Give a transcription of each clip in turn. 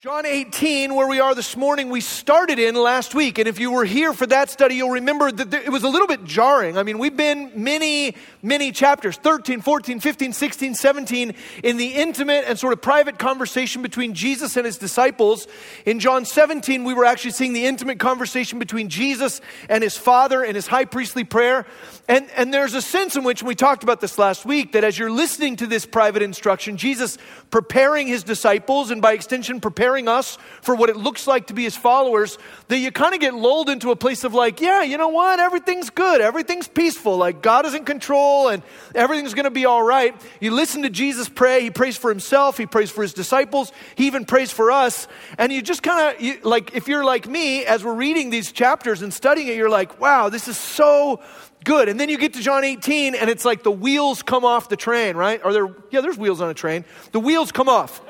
John 18, where we are this morning, we started in last week. And if you were here for that study, you'll remember that it was a little bit jarring. I mean, we've been many, many chapters 13, 14, 15, 16, 17 in the intimate and sort of private conversation between Jesus and his disciples. In John 17, we were actually seeing the intimate conversation between Jesus and his Father and his high priestly prayer. And, and there's a sense in which, we talked about this last week, that as you're listening to this private instruction, Jesus preparing his disciples and by extension preparing preparing us for what it looks like to be his followers, that you kind of get lulled into a place of like, yeah, you know what? Everything's good. Everything's peaceful. Like God is in control and everything's going to be all right. You listen to Jesus pray. He prays for himself. He prays for his disciples. He even prays for us. And you just kind of, like, if you're like me, as we're reading these chapters and studying it, you're like, wow, this is so good. And then you get to John 18 and it's like the wheels come off the train, right? Are there, yeah, there's wheels on a train. The wheels come off.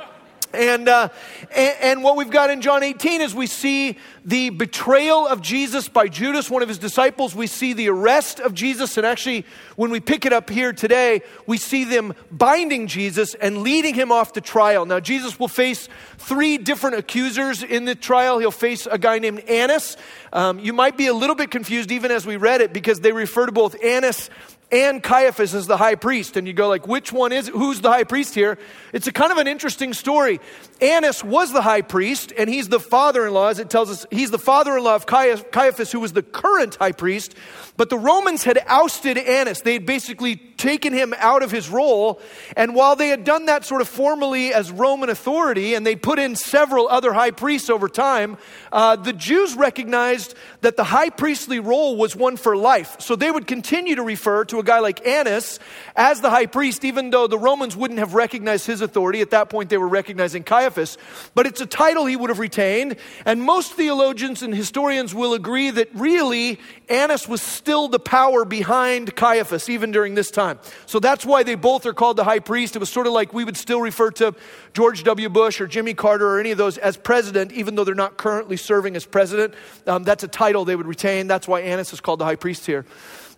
And, uh, and, and, what we've got in John 18 is we see the betrayal of Jesus by Judas, one of his disciples. We see the arrest of Jesus. And actually, when we pick it up here today, we see them binding Jesus and leading him off to trial. Now, Jesus will face three different accusers in the trial. He'll face a guy named Annas. Um, you might be a little bit confused even as we read it because they refer to both Annas and Caiaphas is the high priest. And you go like, which one is, it? who's the high priest here? It's a kind of an interesting story. Annas was the high priest, and he's the father-in-law, as it tells us, he's the father-in-law of Caiaphas, who was the current high priest. But the Romans had ousted Annas. They had basically taken him out of his role. And while they had done that sort of formally as Roman authority, and they put in several other high priests over time, uh, the Jews recognized that the high priestly role was one for life. So they would continue to refer to a guy like Annas as the high priest, even though the Romans wouldn't have recognized his authority. At that point, they were recognizing Caiaphas. But it's a title he would have retained. And most theologians and historians will agree that really Annas was still the power behind Caiaphas, even during this time. So that's why they both are called the high priest. It was sort of like we would still refer to George W. Bush or Jimmy Carter or any of those as president, even though they're not currently serving as president. Um, that's a title they would retain. That's why Annas is called the high priest here.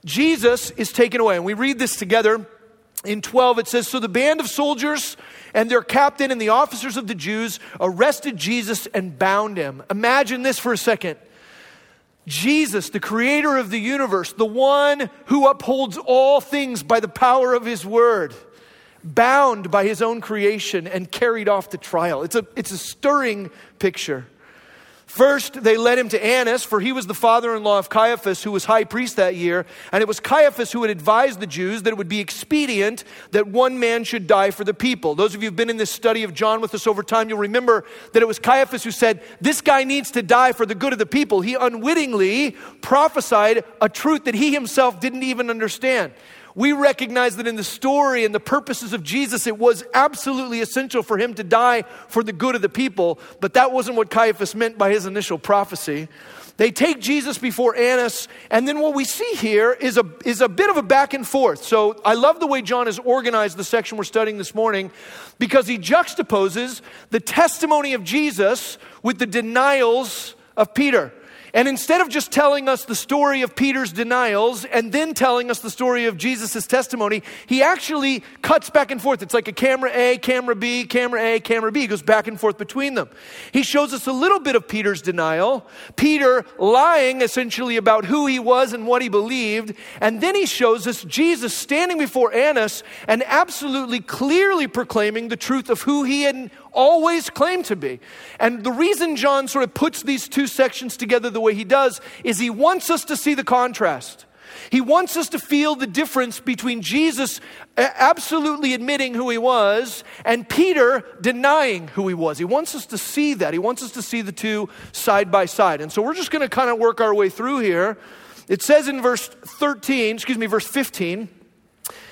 Jesus is taken away. And we read this together in 12. It says So the band of soldiers and their captain and the officers of the Jews arrested Jesus and bound him. Imagine this for a second. Jesus, the creator of the universe, the one who upholds all things by the power of his word, bound by his own creation and carried off to trial. It's a, it's a stirring picture. First, they led him to Annas, for he was the father in law of Caiaphas, who was high priest that year. And it was Caiaphas who had advised the Jews that it would be expedient that one man should die for the people. Those of you who've been in this study of John with us over time, you'll remember that it was Caiaphas who said, This guy needs to die for the good of the people. He unwittingly prophesied a truth that he himself didn't even understand we recognize that in the story and the purposes of Jesus, it was absolutely essential for him to die for the good of the people, but that wasn't what Caiaphas meant by his initial prophecy. They take Jesus before Annas, and then what we see here is a, is a bit of a back and forth. So I love the way John has organized the section we're studying this morning because he juxtaposes the testimony of Jesus with the denials of Peter. And instead of just telling us the story of Peter's denials and then telling us the story of Jesus' testimony, he actually cuts back and forth. It's like a camera A, camera B, camera A, camera B. He goes back and forth between them. He shows us a little bit of Peter's denial, Peter lying essentially about who he was and what he believed. And then he shows us Jesus standing before Annas and absolutely clearly proclaiming the truth of who he had always claimed to be. And the reason John sort of puts these two sections together the way he does is he wants us to see the contrast. He wants us to feel the difference between Jesus absolutely admitting who he was and Peter denying who he was. He wants us to see that. He wants us to see the two side by side. And so we're just going to kind of work our way through here. It says in verse 13, excuse me, verse 15,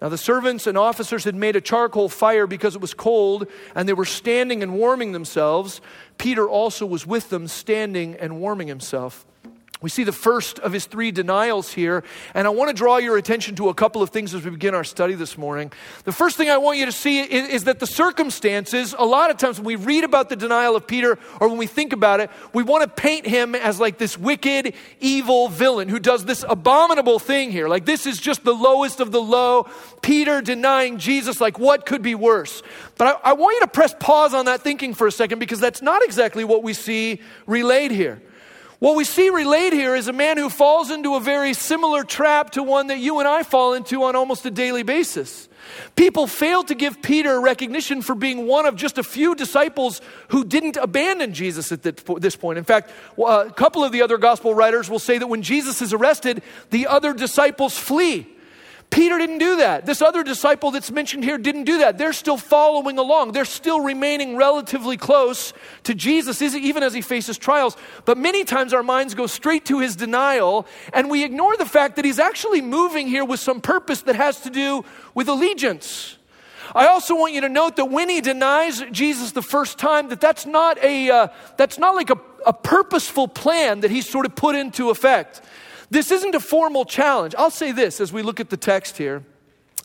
Now, the servants and officers had made a charcoal fire because it was cold, and they were standing and warming themselves. Peter also was with them, standing and warming himself. We see the first of his three denials here, and I want to draw your attention to a couple of things as we begin our study this morning. The first thing I want you to see is, is, that the circumstances, a lot of times when we read about the denial of Peter or when we think about it, we want to paint him as like this wicked, evil villain who does this abominable thing here. Like this is just the lowest of the low. Peter denying Jesus, like what could be worse? But I, I want you to press pause on that thinking for a second because that's not exactly what we see relayed here. What we see relayed here is a man who falls into a very similar trap to one that you and I fall into on almost a daily basis. People fail to give Peter recognition for being one of just a few disciples who didn't abandon Jesus at this point. In fact, uh, a couple of the other gospel writers will say that when Jesus is arrested, the other disciples flee. Peter didn't do that. This other disciple that's mentioned here didn't do that. They're still following along. They're still remaining relatively close to Jesus, even as he faces trials. But many times our minds go straight to his denial, and we ignore the fact that he's actually moving here with some purpose that has to do with allegiance. I also want you to note that when he denies Jesus the first time, that that's not a uh, that's not like a, a purposeful plan that he's sort of put into effect. This isn't a formal challenge. I'll say this as we look at the text here.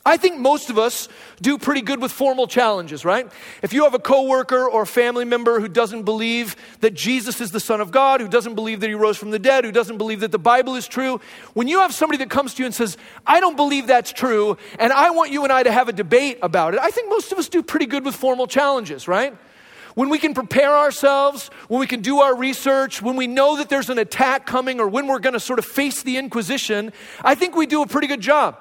I think most of us do pretty good with formal challenges, right? If you have a coworker or a family member who doesn't believe that Jesus is the Son of God, who doesn't believe that he rose from the dead, who doesn't believe that the Bible is true, when you have somebody that comes to you and says, I don't believe that's true, and I want you and I to have a debate about it, I think most of us do pretty good with formal challenges, right? When we can prepare ourselves, when we can do our research, when we know that there's an attack coming or when we're going to sort of face the Inquisition, I think we do a pretty good job.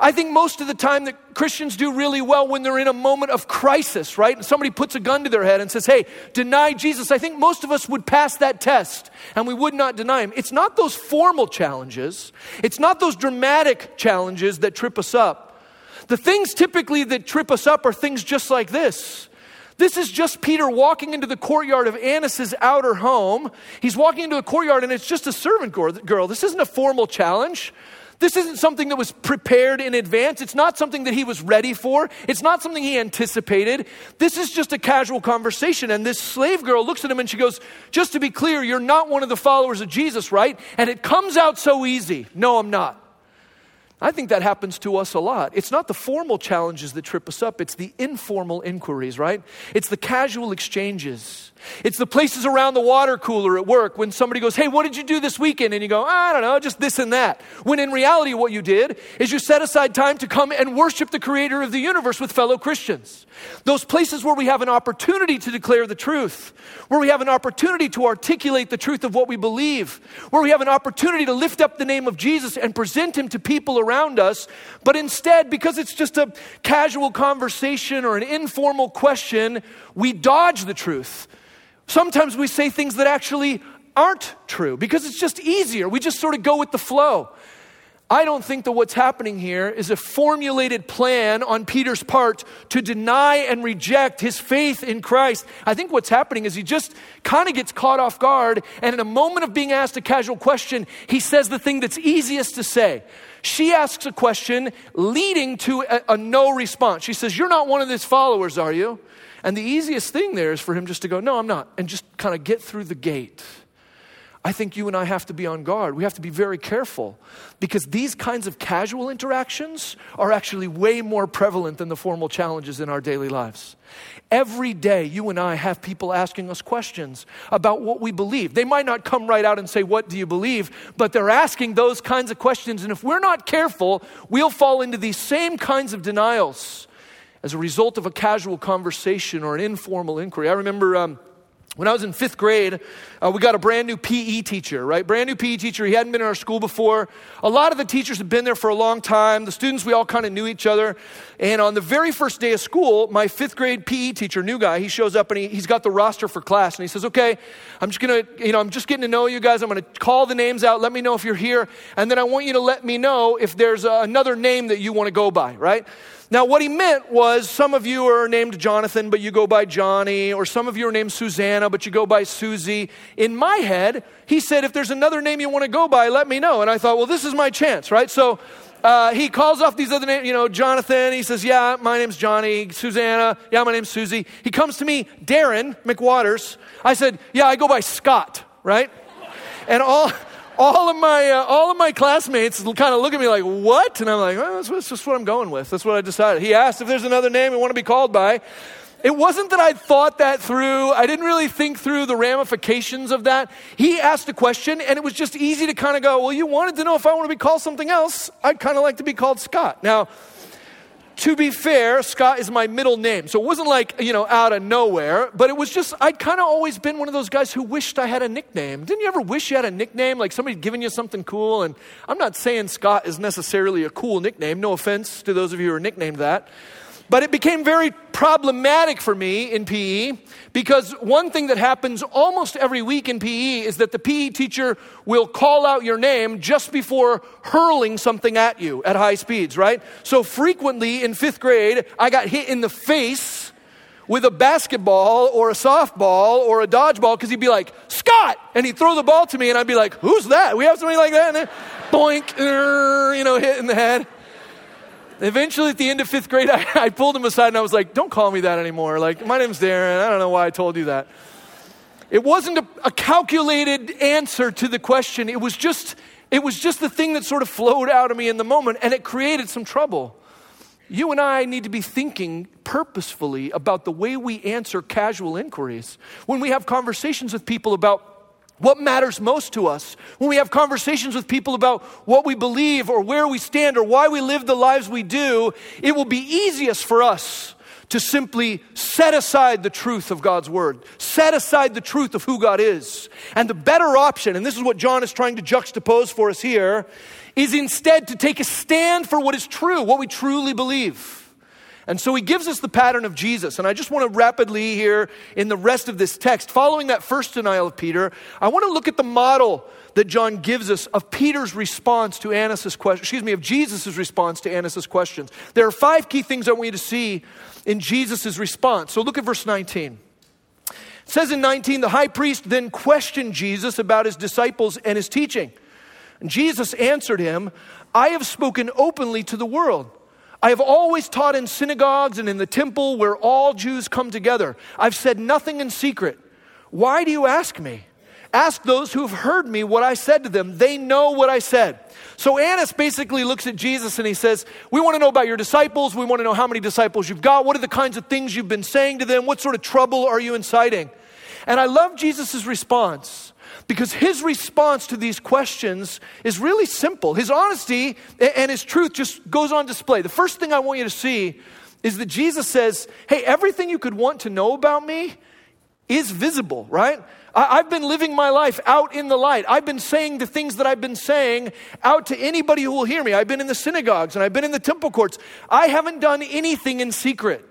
I think most of the time that Christians do really well when they're in a moment of crisis, right? And somebody puts a gun to their head and says, hey, deny Jesus. I think most of us would pass that test and we would not deny him. It's not those formal challenges, it's not those dramatic challenges that trip us up. The things typically that trip us up are things just like this this is just Peter walking into the courtyard of Annas' outer home. He's walking into a courtyard and it's just a servant girl. This isn't a formal challenge. This isn't something that was prepared in advance. It's not something that he was ready for. It's not something he anticipated. This is just a casual conversation. And this slave girl looks at him and she goes, Just to be clear, you're not one of the followers of Jesus, right? And it comes out so easy. No, I'm not. I think that happens to us a lot. It's not the formal challenges that trip us up, it's the informal inquiries, right? It's the casual exchanges. It's the places around the water cooler at work when somebody goes, Hey, what did you do this weekend? And you go, I don't know, just this and that. When in reality, what you did is you set aside time to come and worship the creator of the universe with fellow Christians. Those places where we have an opportunity to declare the truth, where we have an opportunity to articulate the truth of what we believe, where we have an opportunity to lift up the name of Jesus and present him to people around us. But instead, because it's just a casual conversation or an informal question, we dodge the truth Sometimes we say things that actually aren't true because it's just easier. We just sort of go with the flow. I don't think that what's happening here is a formulated plan on Peter's part to deny and reject his faith in Christ. I think what's happening is he just kind of gets caught off guard, and in a moment of being asked a casual question, he says the thing that's easiest to say. She asks a question leading to a, a no response. She says, You're not one of his followers, are you? And the easiest thing there is for him just to go, No, I'm not, and just kind of get through the gate. I think you and I have to be on guard. We have to be very careful because these kinds of casual interactions are actually way more prevalent than the formal challenges in our daily lives. Every day, you and I have people asking us questions about what we believe. They might not come right out and say, What do you believe? But they're asking those kinds of questions. And if we're not careful, we'll fall into these same kinds of denials as a result of a casual conversation or an informal inquiry. I remember. Um, when I was in fifth grade, uh, we got a brand new PE teacher, right? Brand new PE teacher. He hadn't been in our school before. A lot of the teachers had been there for a long time. The students, we all kind of knew each other. And on the very first day of school, my fifth grade PE teacher, new guy, he shows up and he, he's got the roster for class. And he says, Okay, I'm just going to, you know, I'm just getting to know you guys. I'm going to call the names out. Let me know if you're here. And then I want you to let me know if there's another name that you want to go by, right? Now, what he meant was some of you are named Jonathan, but you go by Johnny, or some of you are named Susanna, but you go by Susie. In my head, he said, if there's another name you want to go by, let me know. And I thought, well, this is my chance, right? So uh, he calls off these other names, you know, Jonathan. He says, yeah, my name's Johnny. Susanna, yeah, my name's Susie. He comes to me, Darin McWatters. I said, yeah, I go by Scott, right? And all all of my uh, all of my classmates kind of look at me like what and i'm like that's, that's just what i'm going with that's what i decided he asked if there's another name we want to be called by it wasn't that I thought that through. I didn't really think through the ramifications of that. He asked a question, and it was just easy to kind of go, Well, you wanted to know if I want to be called something else. I'd kind of like to be called Scott. Now, to be fair, Scott is my middle name. So it wasn't like, you know, out of nowhere, but it was just, I'd kind of always been one of those guys who wished I had a nickname. Didn't you ever wish you had a nickname? Like somebody giving you something cool? And I'm not saying Scott is necessarily a cool nickname. No offense to those of you who are nicknamed that. But it became very problematic for me in PE because one thing that happens almost every week in PE is that the PE teacher will call out your name just before hurling something at you at high speeds, right? So frequently in fifth grade, I got hit in the face with a basketball or a softball or a dodgeball because he'd be like, Scott! And he'd throw the ball to me and I'd be like, who's that? We have somebody like that? And then boink, you know, hit in the head. Eventually, at the end of fifth grade, I, I, pulled him aside and I was like, Don't call me that anymore. Like, my name's Darin. I don't know why I told you that. It wasn't a, a calculated answer to the question. It was just, it was just the thing that sort of flowed out of me in the moment, and it created some trouble. You and I need to be thinking purposefully about the way we answer casual inquiries. When we have conversations with people about what matters most to us. When we have conversations with people about what we believe or where we stand or why we live the lives we do, it will be easiest for us to simply set aside the truth of God's word, set aside the truth of who God is. And the better option, and this is what John is trying to juxtapose for us here, is instead to take a stand for what is true, what we truly believe. And so he gives us the pattern of Jesus. And I just want to rapidly here in the rest of this text, following that first denial of Peter, I want to look at the model that John gives us of Peter's response to Annas' question, excuse me, of Jesus' response to Annas' questions. There are five key things I want you to see in Jesus' response. So look at verse 19. It says in 19, the high priest then questioned Jesus about his disciples and his teaching. And Jesus answered him, I have spoken openly to the world. I have always taught in synagogues and in the temple where all Jews come together. I've said nothing in secret. Why do you ask me? Ask those who have heard me what I said to them. They know what I said. So Annas basically looks at Jesus and he says, We want to know about your disciples. We want to know how many disciples you've got. What are the kinds of things you've been saying to them? What sort of trouble are you inciting? And I love Jesus' response because his response to these questions is really simple. His honesty and his truth just goes on display. The first thing I want you to see is that Jesus says, Hey, everything you could want to know about me is visible, right? I've been living my life out in the light. I've been saying the things that I've been saying out to anybody who will hear me. I've been in the synagogues and I've been in the temple courts. I haven't done anything in secret.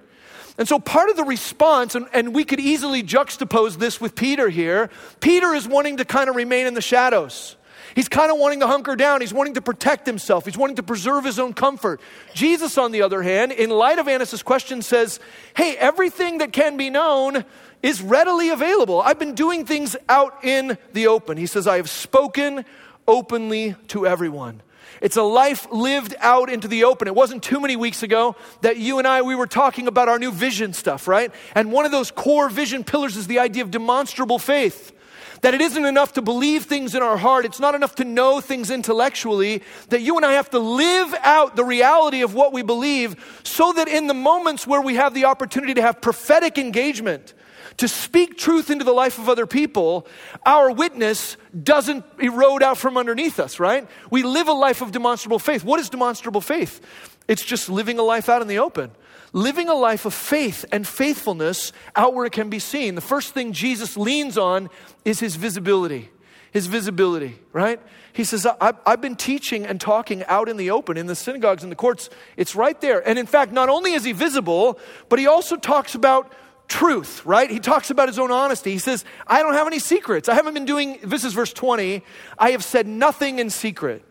And so, part of the response, and, and we could easily juxtapose this with Peter here, Peter is wanting to kind of remain in the shadows. He's kind of wanting to hunker down. He's wanting to protect himself. He's wanting to preserve his own comfort. Jesus, on the other hand, in light of Annas' question, says, Hey, everything that can be known is readily available. I've been doing things out in the open. He says, I have spoken openly to everyone. It's a life lived out into the open. It wasn't too many weeks ago that you and I, we were talking about our new vision stuff, right? And one of those core vision pillars is the idea of demonstrable faith. That it isn't enough to believe things in our heart. It's not enough to know things intellectually. That you and I have to live out the reality of what we believe so that in the moments where we have the opportunity to have prophetic engagement, to speak truth into the life of other people, our witness doesn't erode out from underneath us, right? We live a life of demonstrable faith. What is demonstrable faith? It's just living a life out in the open. Living a life of faith and faithfulness out where it can be seen. The first thing Jesus leans on is his visibility. His visibility, right? He says, I've been teaching and talking out in the open, in the synagogues and the courts. It's right there. And in fact, not only is he visible, but he also talks about truth, right? He talks about his own honesty. He says, I don't have any secrets. I haven't been doing, this is verse 20, I have said nothing in secret.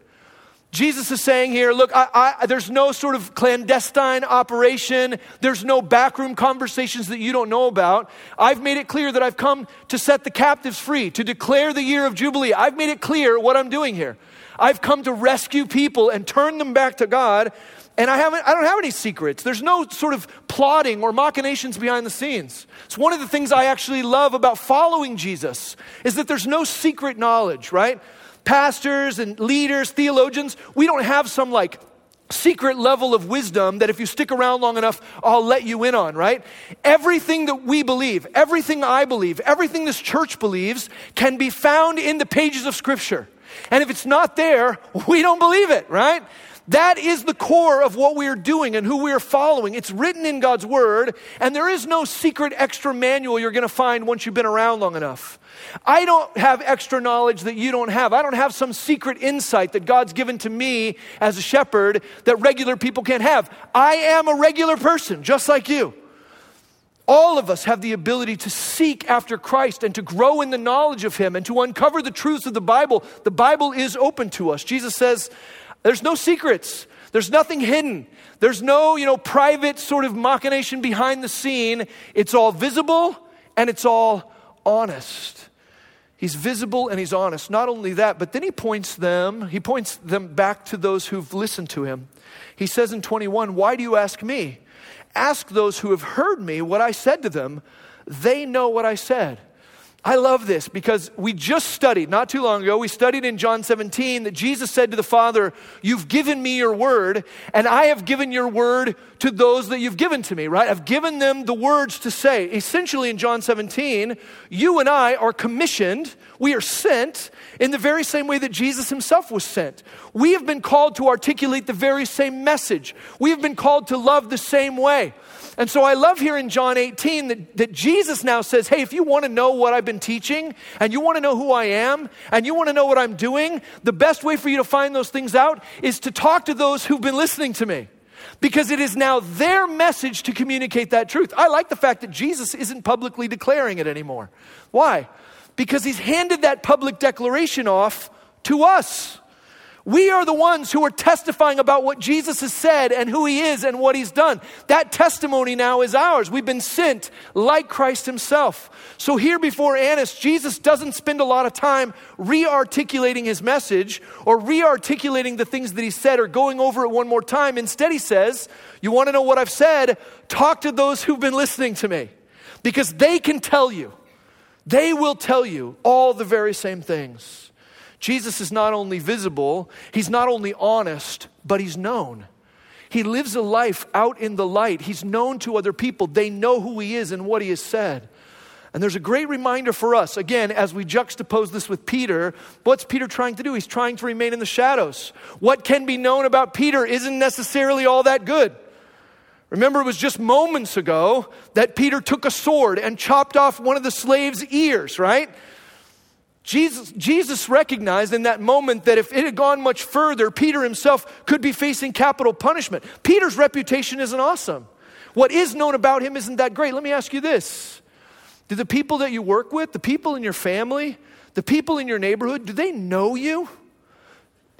Jesus is saying here, look, I, I, there's no sort of clandestine operation. There's no backroom conversations that you don't know about. I've made it clear that I've come to set the captives free, to declare the year of Jubilee. I've made it clear what I'm doing here. I've come to rescue people and turn them back to God. And I, haven't, I don't have any secrets. There's no sort of plotting or machinations behind the scenes. It's one of the things I actually love about following Jesus is that there's no secret knowledge, right? pastors and leaders, theologians, we don't have some like secret level of wisdom that if you stick around long enough, I'll let you in on, right? Everything that we believe, everything I believe, everything this church believes can be found in the pages of Scripture. And if it's not there, we don't believe it, right? That is the core of what we are doing and who we are following. It's written in God's Word, and there is no secret extra manual you're going to find once you've been around long enough. I don't have extra knowledge that you don't have. I don't have some secret insight that God's given to me as a shepherd that regular people can't have. I am a regular person, just like you. All of us have the ability to seek after Christ and to grow in the knowledge of Him and to uncover the truths of the Bible. The Bible is open to us. Jesus says, There's no secrets, there's nothing hidden, there's no, you know, private sort of machination behind the scene. It's all visible and it's all honest. He's visible and he's honest. Not only that, but then he points them, he points them back to those who've listened to him. He says in 21, Why do you ask me? Ask those who have heard me what I said to them. They know what I said. I love this because we just studied, not too long ago, we studied in John 17 that Jesus said to the Father, You've given me your word, and I have given your word to those that you've given to me, right? I've given them the words to say. Essentially, in John 17, you and I are commissioned, we are sent in the very same way that Jesus himself was sent. We have been called to articulate the very same message, we have been called to love the same way. And so I love here in John 18 that, that Jesus now says, Hey, if you want to know what I've been teaching, and you want to know who I am, and you want to know what I'm doing, the best way for you to find those things out is to talk to those who've been listening to me. Because it is now their message to communicate that truth. I like the fact that Jesus isn't publicly declaring it anymore. Why? Because he's handed that public declaration off to us. We are the ones who are testifying about what Jesus has said and who he is and what he's done. That testimony now is ours. We've been sent like Christ himself. So, here before Annas, Jesus doesn't spend a lot of time re articulating his message or re articulating the things that he said or going over it one more time. Instead, he says, You want to know what I've said? Talk to those who've been listening to me because they can tell you. They will tell you all the very same things. Jesus is not only visible, he's not only honest, but he's known. He lives a life out in the light. He's known to other people. They know who he is and what he has said. And there's a great reminder for us, again, as we juxtapose this with Peter. What's Peter trying to do? He's trying to remain in the shadows. What can be known about Peter isn't necessarily all that good. Remember, it was just moments ago that Peter took a sword and chopped off one of the slaves' ears, right? Jesus, Jesus recognized in that moment that if it had gone much further, Peter himself could be facing capital punishment. Peter's reputation isn't awesome. What is known about him isn't that great. Let me ask you this Do the people that you work with, the people in your family, the people in your neighborhood, do they know you?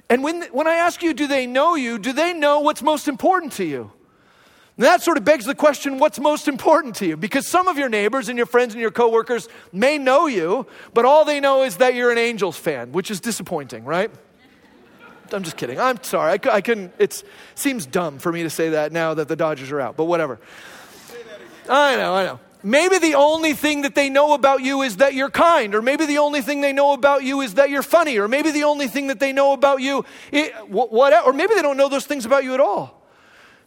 And when, when I ask you, do they know you, do they know what's most important to you? And that sort of begs the question what's most important to you? Because some of your neighbors and your friends and your coworkers may know you, but all they know is that you're an Angels fan, which is disappointing, right? I'm just kidding. I'm sorry. I, I couldn't, it seems dumb for me to say that now that the Dodgers are out, but whatever. I know, I know. Maybe the only thing that they know about you is that you're kind, or maybe the only thing they know about you is that you're funny, or maybe the only thing that they know about you, it, or maybe they don't know those things about you at all.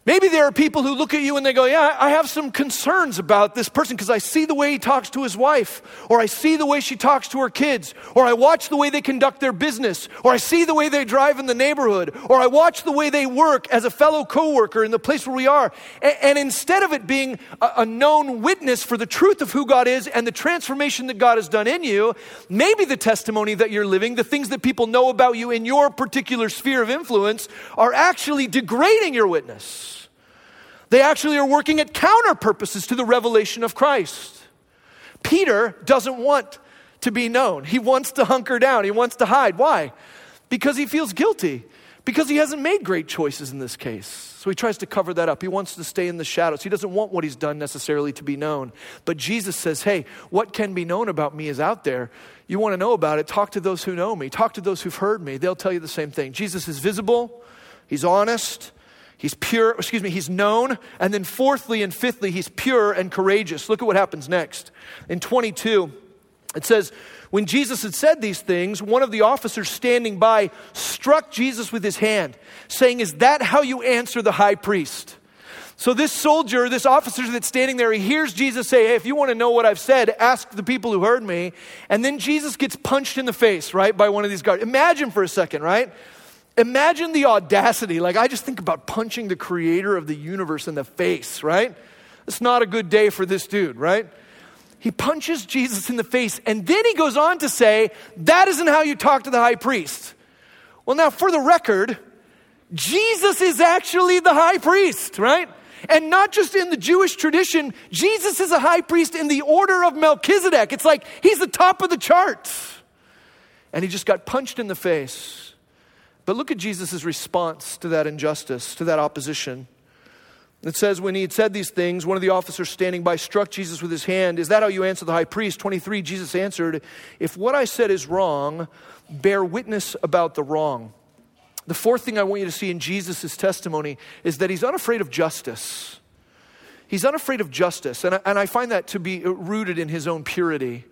Maybe there are people who look at you and they go, Yeah, I have some concerns about this person because I see the way he talks to his wife, or I see the way she talks to her kids, or I watch the way they conduct their business, or I see the way they drive in the neighborhood, or I watch the way they work as a fellow coworker in the place where we are. And, instead of it being a known witness for the truth of who God is and the transformation that God has done in you, maybe the testimony that you're living, the things that people know about you in your particular sphere of influence, are actually degrading your witness. They actually are working at counter purposes to the revelation of Christ. Peter doesn't want to be known. He wants to hunker down. He wants to hide. Why? Because he feels guilty. Because he hasn't made great choices in this case. So he tries to cover that up. He wants to stay in the shadows. He doesn't want what he's done necessarily to be known. But Jesus says, hey, what can be known about me is out there. You want to know about it? Talk to those who know me. Talk to those who've heard me. They'll tell you the same thing. Jesus is visible, he's honest, He's pure, excuse me, he's known. And then, fourthly and fifthly, he's pure and courageous. Look at what happens next. In 22, It says, when Jesus had said these things, one of the officers standing by struck Jesus with his hand, saying, Is that how you answer the high priest? So this soldier, this officer that's standing there, he hears Jesus say, Hey, if you want to know what I've said, ask the people who heard me. And then Jesus gets punched in the face, right, by one of these guards. Imagine for a second, right? Imagine the audacity. Like, I just think about punching the creator of the universe in the face, right? It's not a good day for this dude, right? He punches Jesus in the face, and then he goes on to say, That isn't how you talk to the high priest. Well, now, for the record, Jesus is actually the high priest, right? And not just in the Jewish tradition, Jesus is a high priest in the order of Melchizedek. It's like he's the top of the charts. And he just got punched in the face. But look at Jesus' response to that injustice, to that opposition. It says, when he had said these things, one of the officers standing by struck Jesus with his hand. Is that how you answer the high priest? 23, Jesus answered, If what I said is wrong, bear witness about the wrong. The fourth thing I want you to see in Jesus' testimony is that he's unafraid of justice. He's unafraid of justice, and I, and I find that to be rooted in his own purity.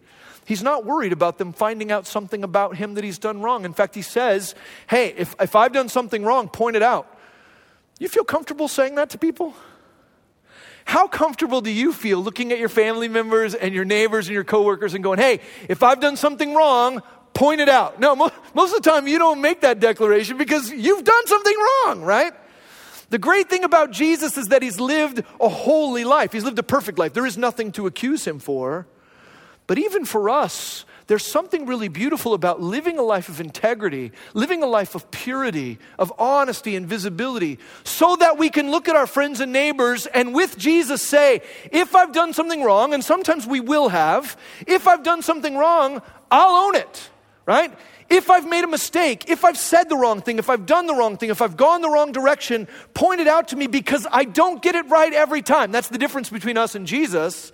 He's not worried about them finding out something about him that he's done wrong. In fact, he says, Hey, if, if I've done something wrong, point it out. You feel comfortable saying that to people? How comfortable do you feel looking at your family members and your neighbors and your coworkers and going, hey, if I've done something wrong, point it out. No, most of the time you don't make that declaration because you've done something wrong, right? The great thing about Jesus is that he's lived a holy life. He's lived a perfect life. There is nothing to accuse him for. But even for us, there's something really beautiful about living a life of integrity, living a life of purity, of honesty and visibility, so that we can look at our friends and neighbors and with Jesus say, if I've done something wrong, and sometimes we will have, if I've done something wrong, I'll own it right? If I've made a mistake, if I've said the wrong thing, if I've done the wrong thing, if I've gone the wrong direction, point it out to me because I don't get it right every time. That's the difference between us and Jesus.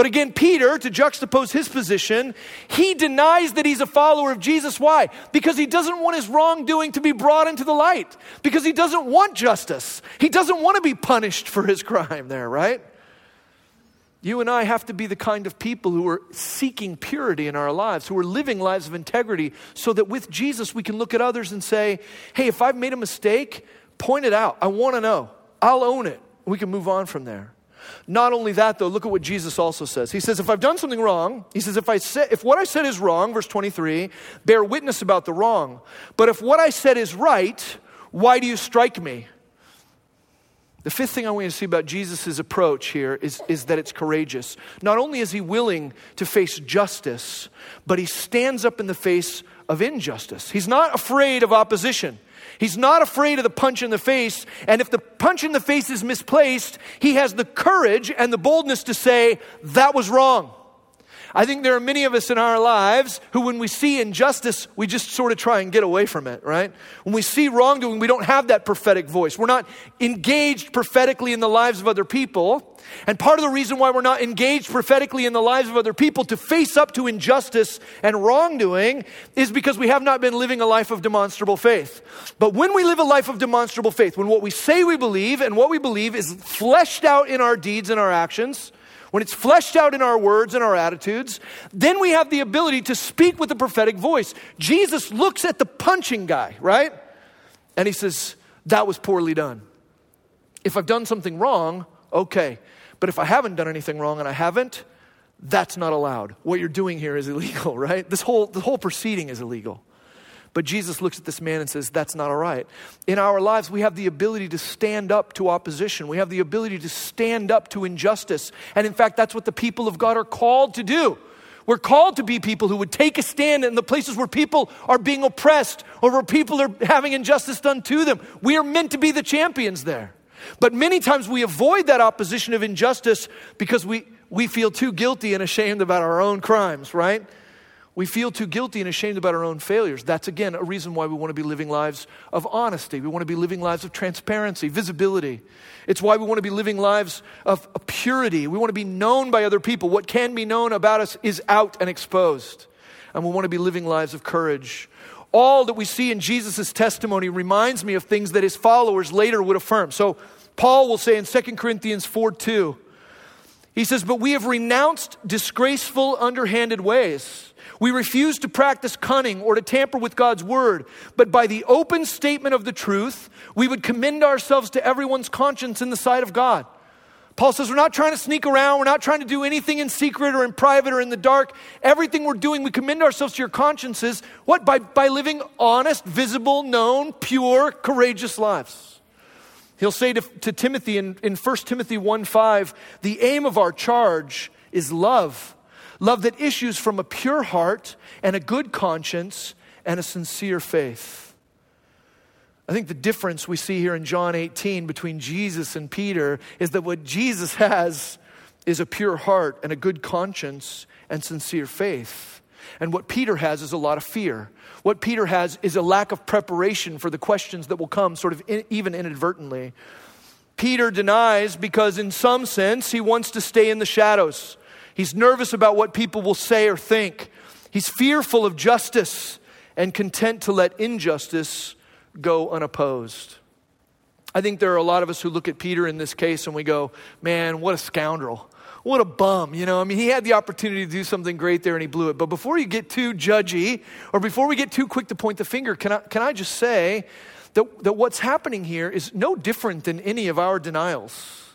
But again, Peter, to juxtapose his position, he denies that he's a follower of Jesus. Why? Because he doesn't want his wrongdoing to be brought into the light. Because he doesn't want justice. He doesn't want to be punished for his crime there, right? You and I have to be the kind of people who are seeking purity in our lives, who are living lives of integrity, so that with Jesus we can look at others and say, hey, if I've made a mistake, point it out. I want to know. I'll own it. We can move on from there. Not only that, though, look at what Jesus also says. He says, if I've done something wrong, he says, if, I say, if what I said is wrong, verse 23, bear witness about the wrong. But if what I said is right, why do you strike me? The fifth thing I want you to see about Jesus' approach here is, is that it's courageous. Not only is he willing to face justice, but he stands up in the face of injustice. He's not afraid of opposition. He's not afraid of the punch in the face. And if the punch in the face is misplaced, he has the courage and the boldness to say, that was wrong. I think there are many of us in our lives who, when we see injustice, we just sort of try and get away from it, right? When we see wrongdoing, we don't have that prophetic voice. We're not engaged prophetically in the lives of other people. And part of the reason why we're not engaged prophetically in the lives of other people to face up to injustice and wrongdoing is because we have not been living a life of demonstrable faith. But when we live a life of demonstrable faith, when what we say we believe and what we believe is fleshed out in our deeds and our actions, when it's fleshed out in our words and our attitudes, then we have the ability to speak with a prophetic voice. Jesus looks at the punching guy, right? And he says, That was poorly done. If I've done something wrong, okay. But if I haven't done anything wrong and I haven't, that's not allowed. What you're doing here is illegal, right? This whole, the whole proceeding is illegal. But Jesus looks at this man and says, That's not all right. In our lives, we have the ability to stand up to opposition. We have the ability to stand up to injustice. And in fact, that's what the people of God are called to do. We're called to be people who would take a stand in the places where people are being oppressed or where people are having injustice done to them. We are meant to be the champions there. But many times we avoid that opposition of injustice because we, we feel too guilty and ashamed about our own crimes, right? We feel too guilty and ashamed about our own failures. That's again a reason why we want to be living lives of honesty. We want to be living lives of transparency, visibility. It's why we want to be living lives of purity. We want to be known by other people. What can be known about us is out and exposed. And we want to be living lives of courage. All that we see in Jesus' testimony reminds me of things that his followers later would affirm. So Paul will say in 2 Corinthians 4 2, He says, But we have renounced disgraceful, underhanded ways. We refuse to practice cunning or to tamper with God's word, but by the open statement of the truth, we would commend ourselves to everyone's conscience in the sight of God. Paul says we're not trying to sneak around, we're not trying to do anything in secret or in private or in the dark. Everything we're doing, we commend ourselves to your consciences. What? By, by living honest, visible, known, pure, courageous lives. He'll say to, to Timothy in, in 1 Timothy 1 5, the aim of our charge is love love that issues from a pure heart and a good conscience and a sincere faith. I think the difference we see here in John 18 between Jesus and Peter is that what Jesus has is a pure heart and a good conscience and sincere faith. And what Peter has is a lot of fear. What Peter has is a lack of preparation for the questions that will come, sort of in, even inadvertently. Peter denies because, in some sense, he wants to stay in the shadows. He's nervous about what people will say or think. He's fearful of justice and content to let injustice go unopposed. I think there are a lot of us who look at Peter in this case and we go, man, what a scoundrel. What a bum, you know. I mean, he had the opportunity to do something great there and he blew it. But before you get too judgy or before we get too quick to point the finger, can I, can I just say that, that what's happening here is no different than any of our denials?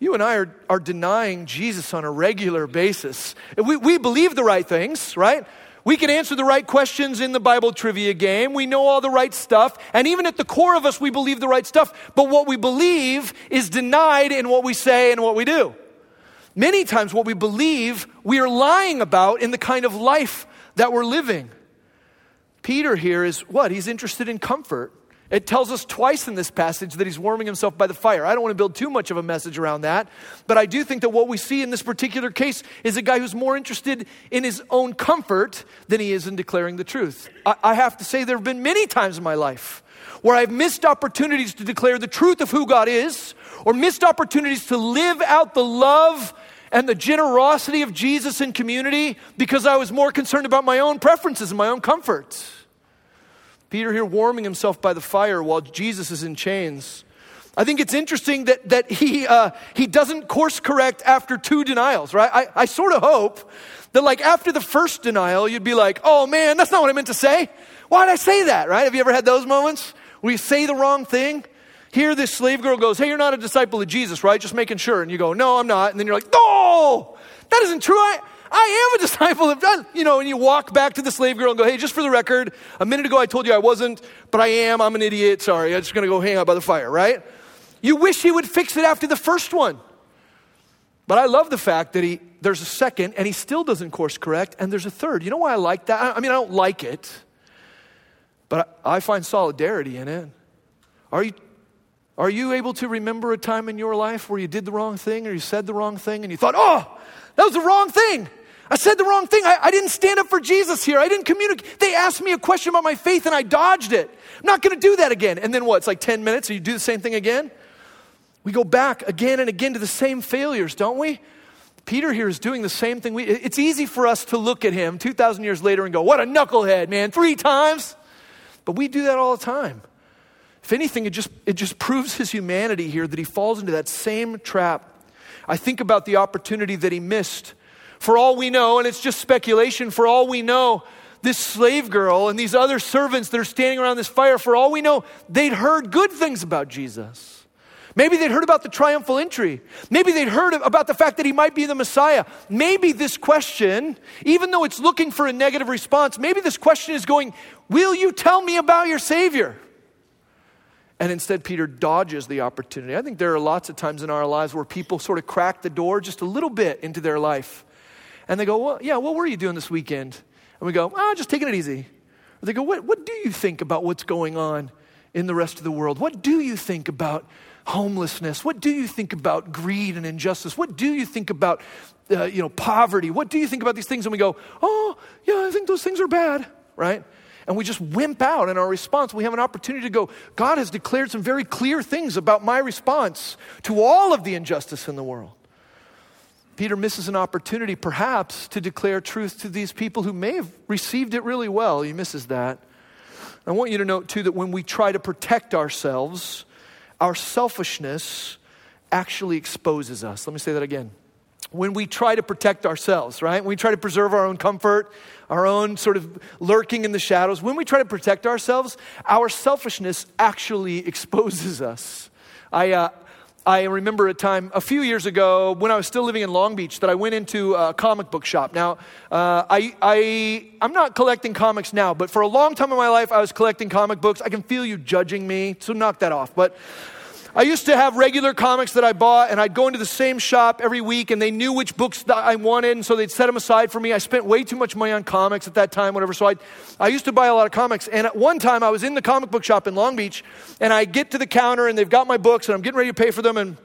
You and I are, are denying Jesus on a regular basis. We, we believe the right things, right? We can answer the right questions in the Bible trivia game. We know all the right stuff. And even at the core of us, we believe the right stuff. But what we believe is denied in what we say and what we do. Many times, what we believe, we are lying about in the kind of life that we're living. Peter here is what? He's interested in comfort. It tells us twice in this passage that he's warming himself by the fire. I don't want to build too much of a message around that, but I do think that what we see in this particular case is a guy who's more interested in his own comfort than he is in declaring the truth. I, I have to say, there have been many times in my life where I've missed opportunities to declare the truth of who God is, or missed opportunities to live out the love and the generosity of Jesus in community because I was more concerned about my own preferences and my own comforts. Peter here warming himself by the fire while Jesus is in chains. I think it's interesting that, that he, uh, he doesn't course correct after two denials, right? I, I sort of hope that, like, after the first denial, you'd be like, oh man, that's not what I meant to say. Why did I say that, right? Have you ever had those moments where you say the wrong thing? Here, this slave girl goes, hey, you're not a disciple of Jesus, right? Just making sure. And you go, no, I'm not. And then you're like, no, that isn't true. I, I am a disciple of God. You know, and you walk back to the slave girl and go, hey, just for the record, a minute ago I told you I wasn't, but I am. I'm an idiot. Sorry. I'm just going to go hang out by the fire, right? You wish he would fix it after the first one. But I love the fact that he, there's a second and he still doesn't course correct, and there's a third. You know why I like that? I mean, I don't like it, but I find solidarity in it. Are you, are you able to remember a time in your life where you did the wrong thing or you said the wrong thing and you thought, oh, that was the wrong thing? I said the wrong thing. I, I, didn't stand up for Jesus here. I didn't communicate. They asked me a question about my faith and I dodged it. I'm not going to do that again. And then what? It's like 10 minutes and you do the same thing again? We go back again and again to the same failures, don't we? Peter here is doing the same thing. We, it's easy for us to look at him 2,000 years later and go, what a knucklehead, man, three times. But we do that all the time. If anything, it just, it just proves his humanity here that he falls into that same trap. I think about the opportunity that he missed for all we know, and it's just speculation, for all we know, this slave girl and these other servants that are standing around this fire, for all we know, they'd heard good things about Jesus. Maybe they'd heard about the triumphal entry. Maybe they'd heard about the fact that he might be the Messiah. Maybe this question, even though it's looking for a negative response, maybe this question is going, Will you tell me about your Savior? And instead, Peter dodges the opportunity. I think there are lots of times in our lives where people sort of crack the door just a little bit into their life. And they go, Well, yeah, what were you doing this weekend? And we go, Ah, just taking it easy. Or they go, what, what do you think about what's going on in the rest of the world? What do you think about homelessness? What do you think about greed and injustice? What do you think about uh, you know, poverty? What do you think about these things? And we go, Oh, yeah, I think those things are bad, right? And we just wimp out in our response. We have an opportunity to go, God has declared some very clear things about my response to all of the injustice in the world. Peter misses an opportunity, perhaps, to declare truth to these people who may have received it really well. He misses that. I want you to note, too, that when we try to protect ourselves, our selfishness actually exposes us. Let me say that again. When we try to protect ourselves, right? When we try to preserve our own comfort, our own sort of lurking in the shadows, when we try to protect ourselves, our selfishness actually exposes us. I, uh, I remember a time a few years ago when I was still living in Long Beach that I went into a comic book shop. Now, uh, I, I, I'm not collecting comics now, but for a long time in my life, I was collecting comic books. I can feel you judging me, so knock that off. But I used to have regular comics that I bought, and I'd go into the same shop every week, and they knew which books that I wanted, and so they'd set them aside for me. I spent way too much money on comics at that time, whatever. So I, I used to buy a lot of comics. And at one time, I was in the comic book shop in Long Beach, and I get to the counter, and they've got my books, and I'm getting ready to pay for them, and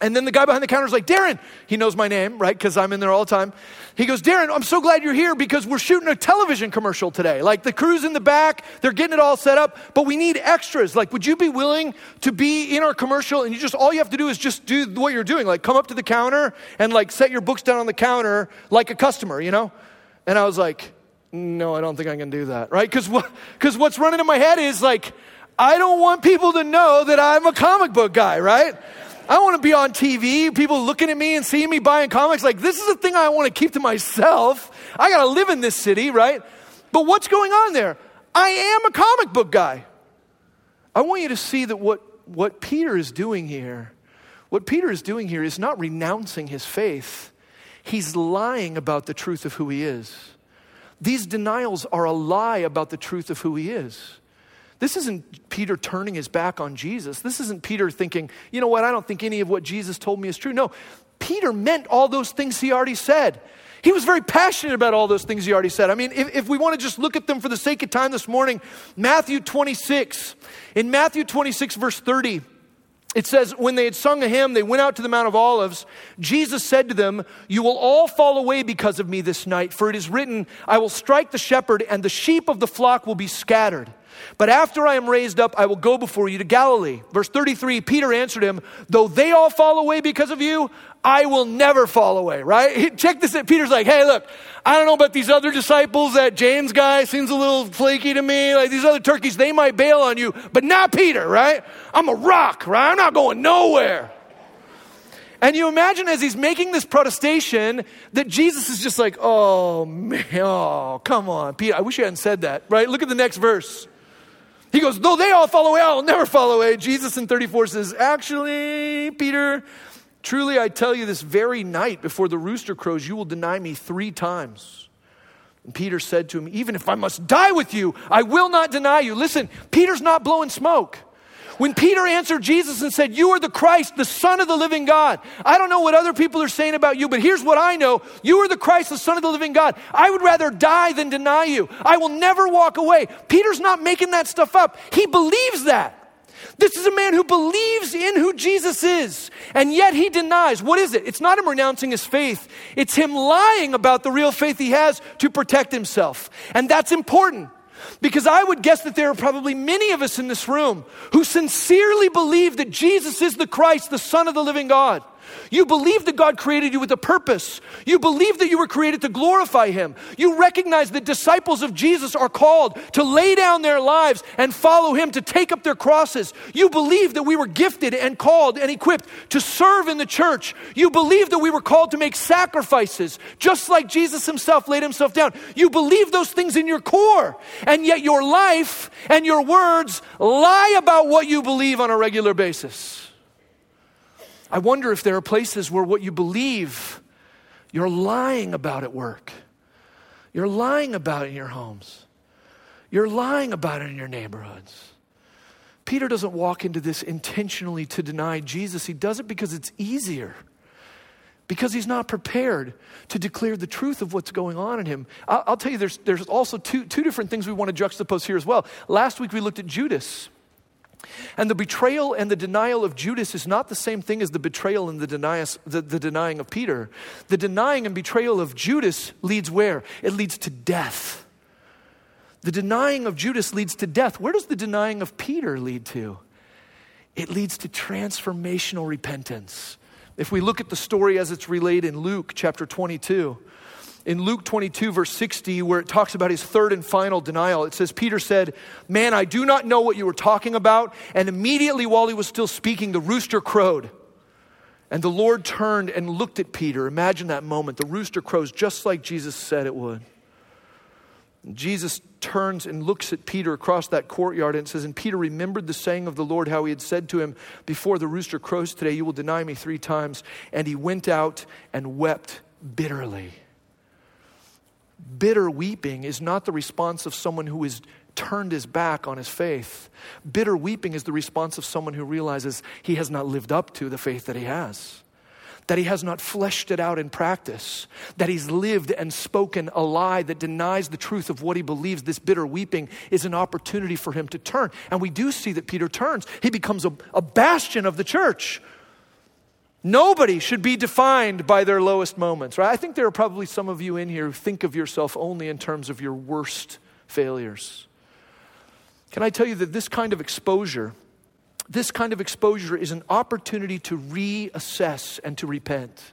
and then the guy behind the counter is like, Darin, he knows my name, right? Because I'm in there all the time. He goes, Darin, I'm so glad you're here because we're shooting a television commercial today. Like the crew's in the back, they're getting it all set up, but we need extras. Like, would you be willing to be in our commercial? And you just, all you have to do is just do what you're doing. Like, come up to the counter and like set your books down on the counter like a customer, you know? And I was like, no, I don't think I can do that, right? Because what, cause what's running in my head is like, I don't want people to know that I'm a comic book guy, right? I want to be on TV, people looking at me and seeing me buying comics. Like, this is a thing I want to keep to myself. I got to live in this city, right? But what's going on there? I am a comic book guy. I want you to see that what, what Peter is doing here, what Peter is doing here is not renouncing his faith, he's lying about the truth of who he is. These denials are a lie about the truth of who he is. This isn't Peter turning his back on Jesus. This isn't Peter thinking, you know what, I don't think any of what Jesus told me is true. No, Peter meant all those things he already said. He was very passionate about all those things he already said. I mean, if, if, we want to just look at them for the sake of time this morning, Matthew 26. In Matthew 26, verse 30, it says, When they had sung a hymn, they went out to the Mount of Olives. Jesus said to them, You will all fall away because of me this night, for it is written, I will strike the shepherd, and the sheep of the flock will be scattered. But after I am raised up, I will go before you to Galilee. Verse 33 Peter answered him, Though they all fall away because of you, I will never fall away, right? Check this out. Peter's like, Hey, look, I don't know about these other disciples. That James guy seems a little flaky to me. Like these other turkeys, they might bail on you, but not Peter, right? I'm a rock, right? I'm not going nowhere. And you imagine as he's making this protestation that Jesus is just like, oh man, oh, come on, Peter. I wish you hadn't said that, right? Look at the next verse. He goes, though they all fall away, I'll never fall away. Jesus in 34 says, actually, Peter, truly I tell you this very night before the rooster crows, you will deny me three times. And Peter said to him, even if I must die with you, I will not deny you. Listen, Peter's not blowing smoke. When Peter answered Jesus and said, You are the Christ, the Son of the living God, I don't know what other people are saying about you, but here's what I know You are the Christ, the Son of the living God. I would rather die than deny you. I will never walk away. Peter's not making that stuff up, he believes that. This is a man who believes in who Jesus is, and yet he denies. What is it? It's not him renouncing his faith, it's him lying about the real faith he has to protect himself. And that's important. Because I would guess that there are probably many of us in this room who sincerely believe that Jesus is the Christ, the Son of the living God. You believe that God created you with a purpose. You believe that you were created to glorify Him. You recognize that disciples of Jesus are called to lay down their lives and follow Him, to take up their crosses. You believe that we were gifted and called and equipped to serve in the church. You believe that we were called to make sacrifices, just like Jesus Himself laid Himself down. You believe those things in your core, and yet your life and your words lie about what you believe on a regular basis. I wonder if there are places where what you believe, you're lying about at work. You're lying about it in your homes. You're lying about it in your neighborhoods. Peter doesn't walk into this intentionally to deny Jesus. He does it because it's easier, because he's not prepared to declare the truth of what's going on in him. I'll, I'll tell you, there's, there's also two, two different things we want to juxtapose here as well. Last week we looked at Judas. And the betrayal and the denial of Judas is not the same thing as the betrayal and the, denias, the, the, denying of Peter. The denying and betrayal of Judas leads where? It leads to death. The denying of Judas leads to death. Where does the denying of Peter lead to? It leads to transformational repentance. If we look at the story as it's relayed in Luke chapter 22, in Luke 22, verse 60, where it talks about his third and final denial, it says, Peter said, Man, I do not know what you were talking about. And immediately while he was still speaking, the rooster crowed. And the Lord turned and looked at Peter. Imagine that moment. The rooster crows just like Jesus said it would. Jesus turns and looks at Peter across that courtyard and says, And Peter remembered the saying of the Lord, how he had said to him, Before the rooster crows today, you will deny me three times. And he went out and wept bitterly. Bitter weeping is not the response of someone who has turned his back on his faith. Bitter weeping is the response of someone who realizes he has not lived up to the faith that he has that he has not fleshed it out in practice, that he's lived and spoken a lie that denies the truth of what he believes, this bitter weeping is an opportunity for him to turn. And we do see that Peter turns. He becomes a, a bastion of the church. Nobody should be defined by their lowest moments, right? I think there are probably some of you in here who think of yourself only in terms of your worst failures. Can I tell you that this kind of exposure this kind of exposure is an opportunity to reassess and to repent.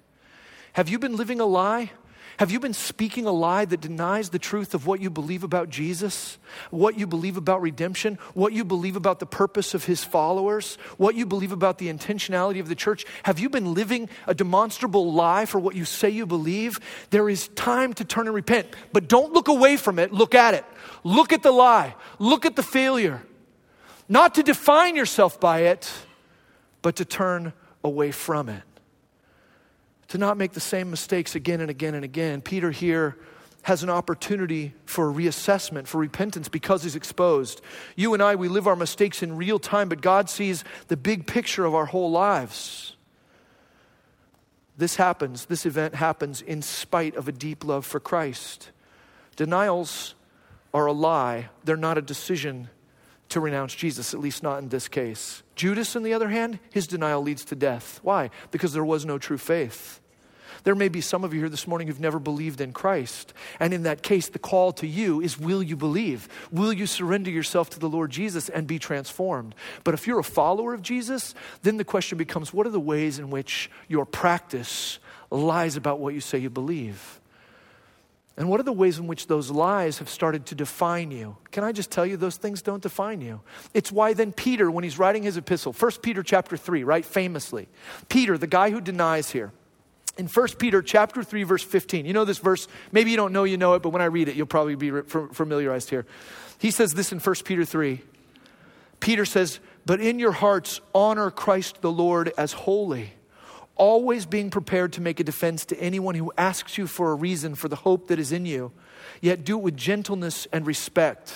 Have you been living a lie? Have you been speaking a lie that denies the truth of what you believe about Jesus, what you believe about redemption, what you believe about the purpose of his followers, what you believe about the intentionality of the church? Have you been living a demonstrable lie for what you say you believe? There is time to turn and repent, but don't look away from it, look at it. Look at the lie, look at the failure. Not to define yourself by it, but to turn away from it. To not make the same mistakes again and again and again. Peter here has an opportunity for reassessment, for repentance, because he's exposed. You and I, we live our mistakes in real time, but God sees the big picture of our whole lives. This happens, this event happens in spite of a deep love for Christ. Denials are a lie, they're not a decision to renounce Jesus, at least not in this case. Judas, on the other hand, his denial leads to death. Why? Because there was no true faith. There may be some of you here this morning who've never believed in Christ. And in that case, the call to you is will you believe? Will you surrender yourself to the Lord Jesus and be transformed? But if you're a follower of Jesus, then the question becomes what are the ways in which your practice lies about what you say you believe? And what are the ways in which those lies have started to define you? Can I just tell you those things don't define you? It's why then Peter, when he's writing his epistle, 1 Peter chapter 3, right, famously, Peter, the guy who denies here, in 1 Peter chapter 3, verse 15, you know this verse, maybe you don't know you know it, but when I read it, you'll probably be familiarized here. He says this in 1 Peter 3. Peter says, But in your hearts honor Christ the Lord as holy always being prepared to make a defense to anyone who asks you for a reason for the hope that is in you, yet do it with gentleness and respect.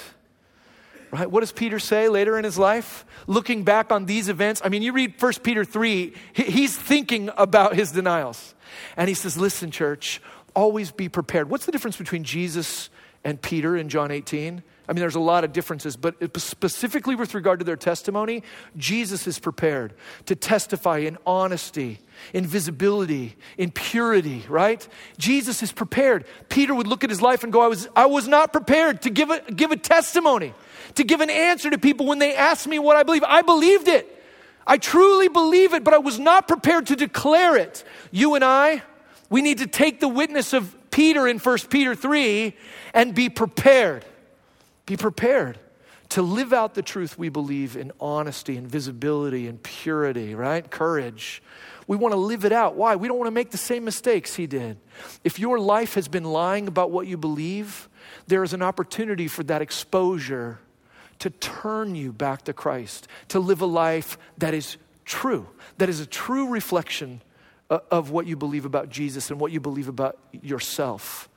Right? What does Peter say later in his life? Looking back on these events, I mean, you read 1 Peter 3, he's thinking about his denials. And he says, Listen, church, always be prepared. What's the difference between Jesus and Peter in John 18? I mean, there's a lot of differences, but specifically with regard to their testimony, Jesus is prepared to testify in honesty, in visibility, in purity, right? Jesus is prepared. Peter would look at his life and go, I was, I was not prepared to give a, give a testimony, to give an answer to people when they asked me what I believe. I believed it. I truly believe it, but I was not prepared to declare it. You and I, we need to take the witness of Peter in 1 Peter 3 and be prepared. Be prepared to live out the truth we believe in honesty and visibility and purity, right? Courage. We want to live it out. Why? We don't want to make the same mistakes he did. If your life has been lying about what you believe, there is an opportunity for that exposure to turn you back to Christ, to live a life that is true, that is a true reflection uh, of what you believe about Jesus and what you believe about yourself.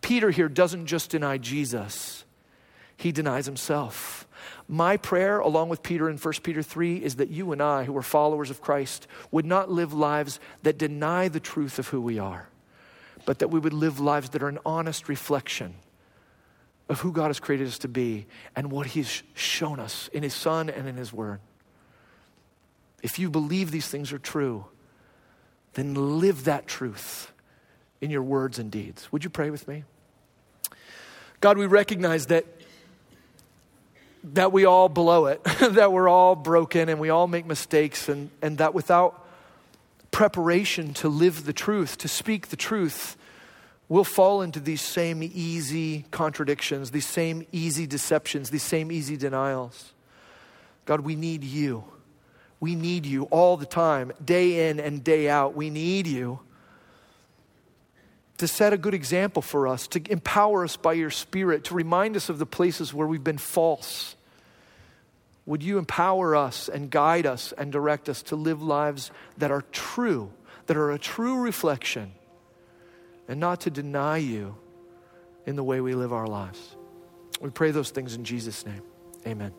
Peter here doesn't just deny Jesus, he denies himself. My prayer, along with Peter in 1 Peter 3, is that you and I, who are followers of Christ, would not live lives that deny the truth of who we are, but that we would live lives that are an honest reflection of who God has created us to be and what He's shown us in His Son and in His Word. If you believe these things are true, then live that truth in your words and deeds. Would you pray with me? God, we recognize that that we all blow it, that we're all broken and we all make mistakes, and, and that without preparation to live the truth, to speak the truth, we'll fall into these same easy contradictions, these same easy deceptions, these same easy denials. God, we need you. We need you all the time, day in and day out. We need you to set a good example for us, to empower us by your Spirit, to remind us of the places where we've been false. Would you empower us and guide us and direct us to live lives that are true, that are a true reflection, and not to deny you in the way we live our lives? We pray those things in Jesus' name. Amen.